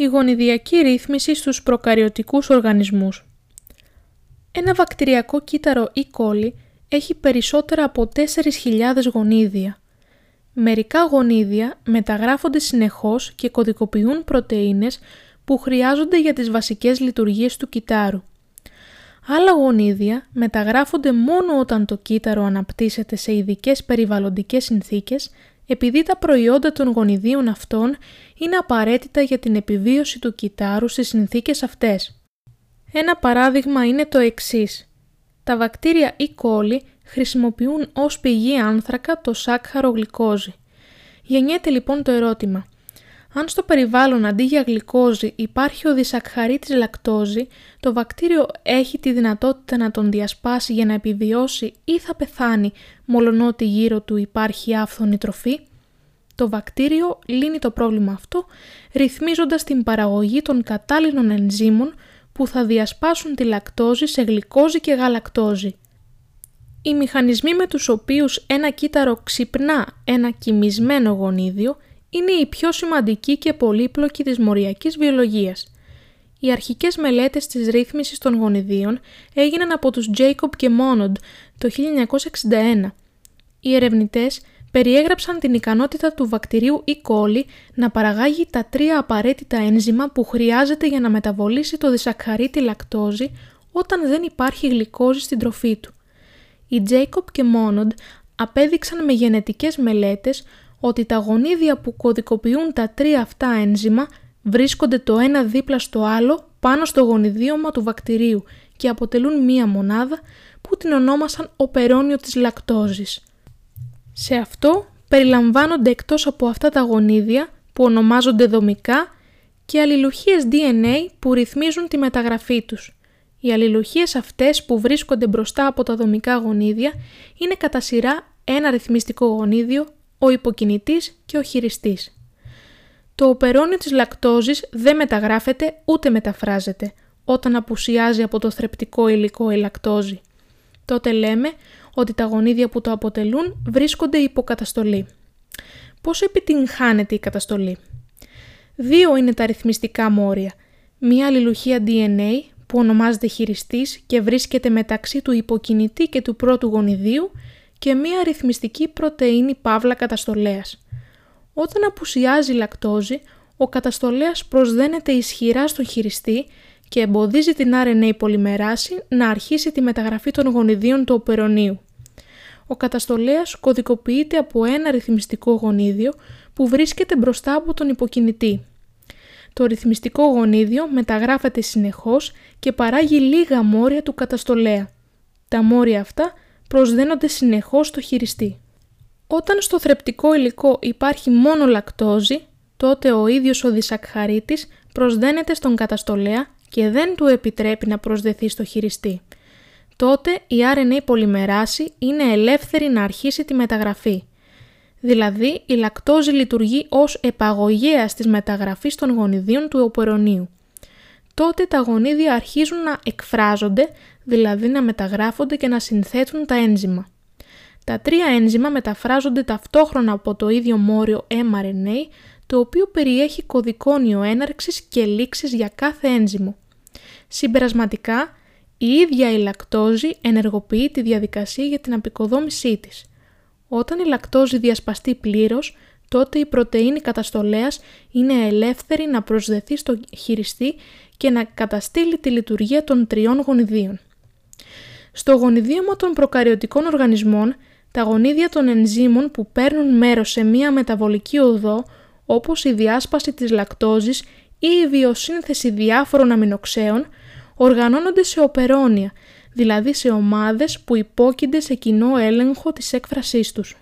η γονιδιακή ρύθμιση στους προκαριωτικούς οργανισμούς. Ένα βακτηριακό κύτταρο ή κόλλη έχει περισσότερα από 4.000 γονίδια. Μερικά γονίδια μεταγράφονται συνεχώς και κωδικοποιούν πρωτεΐνες που χρειάζονται για τις βασικές λειτουργίες του κυτάρου. Άλλα γονίδια μεταγράφονται μόνο όταν το κύτταρο αναπτύσσεται σε ειδικές περιβαλλοντικές συνθήκες επειδή τα προϊόντα των γονιδίων αυτών είναι απαραίτητα για την επιβίωση του κυτάρου στις συνθήκες αυτές. Ένα παράδειγμα είναι το εξής. Τα βακτήρια E. coli χρησιμοποιούν ως πηγή άνθρακα το σάκχαρο γλυκόζη. Γεννιέται λοιπόν το ερώτημα. Αν στο περιβάλλον αντί για γλυκόζη υπάρχει ο δισακχαρίτης λακτόζη, το βακτήριο έχει τη δυνατότητα να τον διασπάσει για να επιβιώσει ή θα πεθάνει μολονότι γύρω του υπάρχει άφθονη τροφή. Το βακτήριο λύνει το πρόβλημα αυτό ρυθμίζοντας την παραγωγή των κατάλληλων ενζήμων που θα διασπάσουν τη λακτόζη σε γλυκόζη και γαλακτόζη. Οι μηχανισμοί με τους οποίους ένα κύτταρο ξυπνά ένα κοιμισμένο γονίδιο είναι οι πιο σημαντικοί και πολύπλοκοι της μοριακής βιολογίας. Οι αρχικές μελέτες της ρύθμισης των γονιδίων έγιναν από τους Jacob και Monod το 1961. Οι ερευνητές περιέγραψαν την ικανότητα του βακτηρίου E. coli να παραγάγει τα τρία απαραίτητα ένζημα που χρειάζεται για να μεταβολήσει το δισακχαρίτη λακτόζη όταν δεν υπάρχει γλυκόζη στην τροφή του. Οι Jacob και Monod απέδειξαν με γενετικές μελέτες ότι τα γονίδια που κωδικοποιούν τα τρία αυτά ένζημα βρίσκονται το ένα δίπλα στο άλλο πάνω στο γονιδίωμα του βακτηρίου και αποτελούν μία μονάδα που την ονόμασαν οπερόνιο της λακτόζης. Σε αυτό περιλαμβάνονται εκτός από αυτά τα γονίδια που ονομάζονται δομικά και αλληλουχίες DNA που ρυθμίζουν τη μεταγραφή τους. Οι αλληλουχίες αυτές που βρίσκονται μπροστά από τα δομικά γονίδια είναι κατά σειρά ένα ρυθμιστικό γονίδιο, ο υποκινητής και ο χειριστής. Το οπερόνιο της λακτόζης δεν μεταγράφεται ούτε μεταφράζεται όταν απουσιάζει από το θρεπτικό υλικό η λακτόζη. Τότε λέμε ότι τα γονίδια που το αποτελούν βρίσκονται υποκαταστολή. Πώς επιτυγχάνεται η καταστολή; Δύο είναι τα ρυθμιστικά μόρια. Μία αλληλουχία DNA που ονομάζεται χειριστής και βρίσκεται μεταξύ του υποκινητή και του πρώτου γονιδίου και μία ρυθμιστική πρωτεΐνη παύλα καταστολέας. Όταν απουσιάζει η λακτόζη, ο καταστολέας προσδένεται ισχυρά στον χειριστή και εμποδίζει την RNA πολυμεράση να αρχίσει τη μεταγραφή των γονιδίων του οπερονίου. Ο καταστολέας κωδικοποιείται από ένα ρυθμιστικό γονίδιο που βρίσκεται μπροστά από τον υποκινητή. Το ρυθμιστικό γονίδιο μεταγράφεται συνεχώς και παράγει λίγα μόρια του καταστολέα. Τα μόρια αυτά προσδένονται συνεχώς στο χειριστή. Όταν στο θρεπτικό υλικό υπάρχει μόνο λακτόζη, τότε ο ίδιος ο δισακχαρίτης προσδένεται στον καταστολέα και δεν του επιτρέπει να προσδεθεί στο χειριστή. Τότε η RNA πολυμεράση είναι ελεύθερη να αρχίσει τη μεταγραφή. Δηλαδή, η λακτόζη λειτουργεί ως επαγωγέας της μεταγραφής των γονιδίων του οπερονίου. Τότε τα γονίδια αρχίζουν να εκφράζονται, δηλαδή να μεταγράφονται και να συνθέτουν τα ένζημα. Τα τρία ένζημα μεταφράζονται ταυτόχρονα από το ίδιο μόριο mRNA, το οποίο περιέχει κωδικόνιο έναρξης και λήξης για κάθε ένζυμο. Συμπερασματικά, η ίδια η λακτόζη ενεργοποιεί τη διαδικασία για την απεικοδόμησή της. Όταν η λακτόζη διασπαστεί πλήρως, τότε η πρωτεΐνη καταστολέας είναι ελεύθερη να προσδεθεί στο χειριστή και να καταστήλει τη λειτουργία των τριών γονιδίων. Στο γονιδίωμα των προκαριωτικών οργανισμών, τα γονίδια των ενζήμων που παίρνουν μέρος σε μία μεταβολική οδό, όπως η διάσπαση της λακτόζης ή η βιοσύνθεση διάφορων αμινοξέων, οργανώνονται σε οπερόνια, δηλαδή σε ομάδες που υπόκεινται σε κοινό έλεγχο της έκφρασής τους.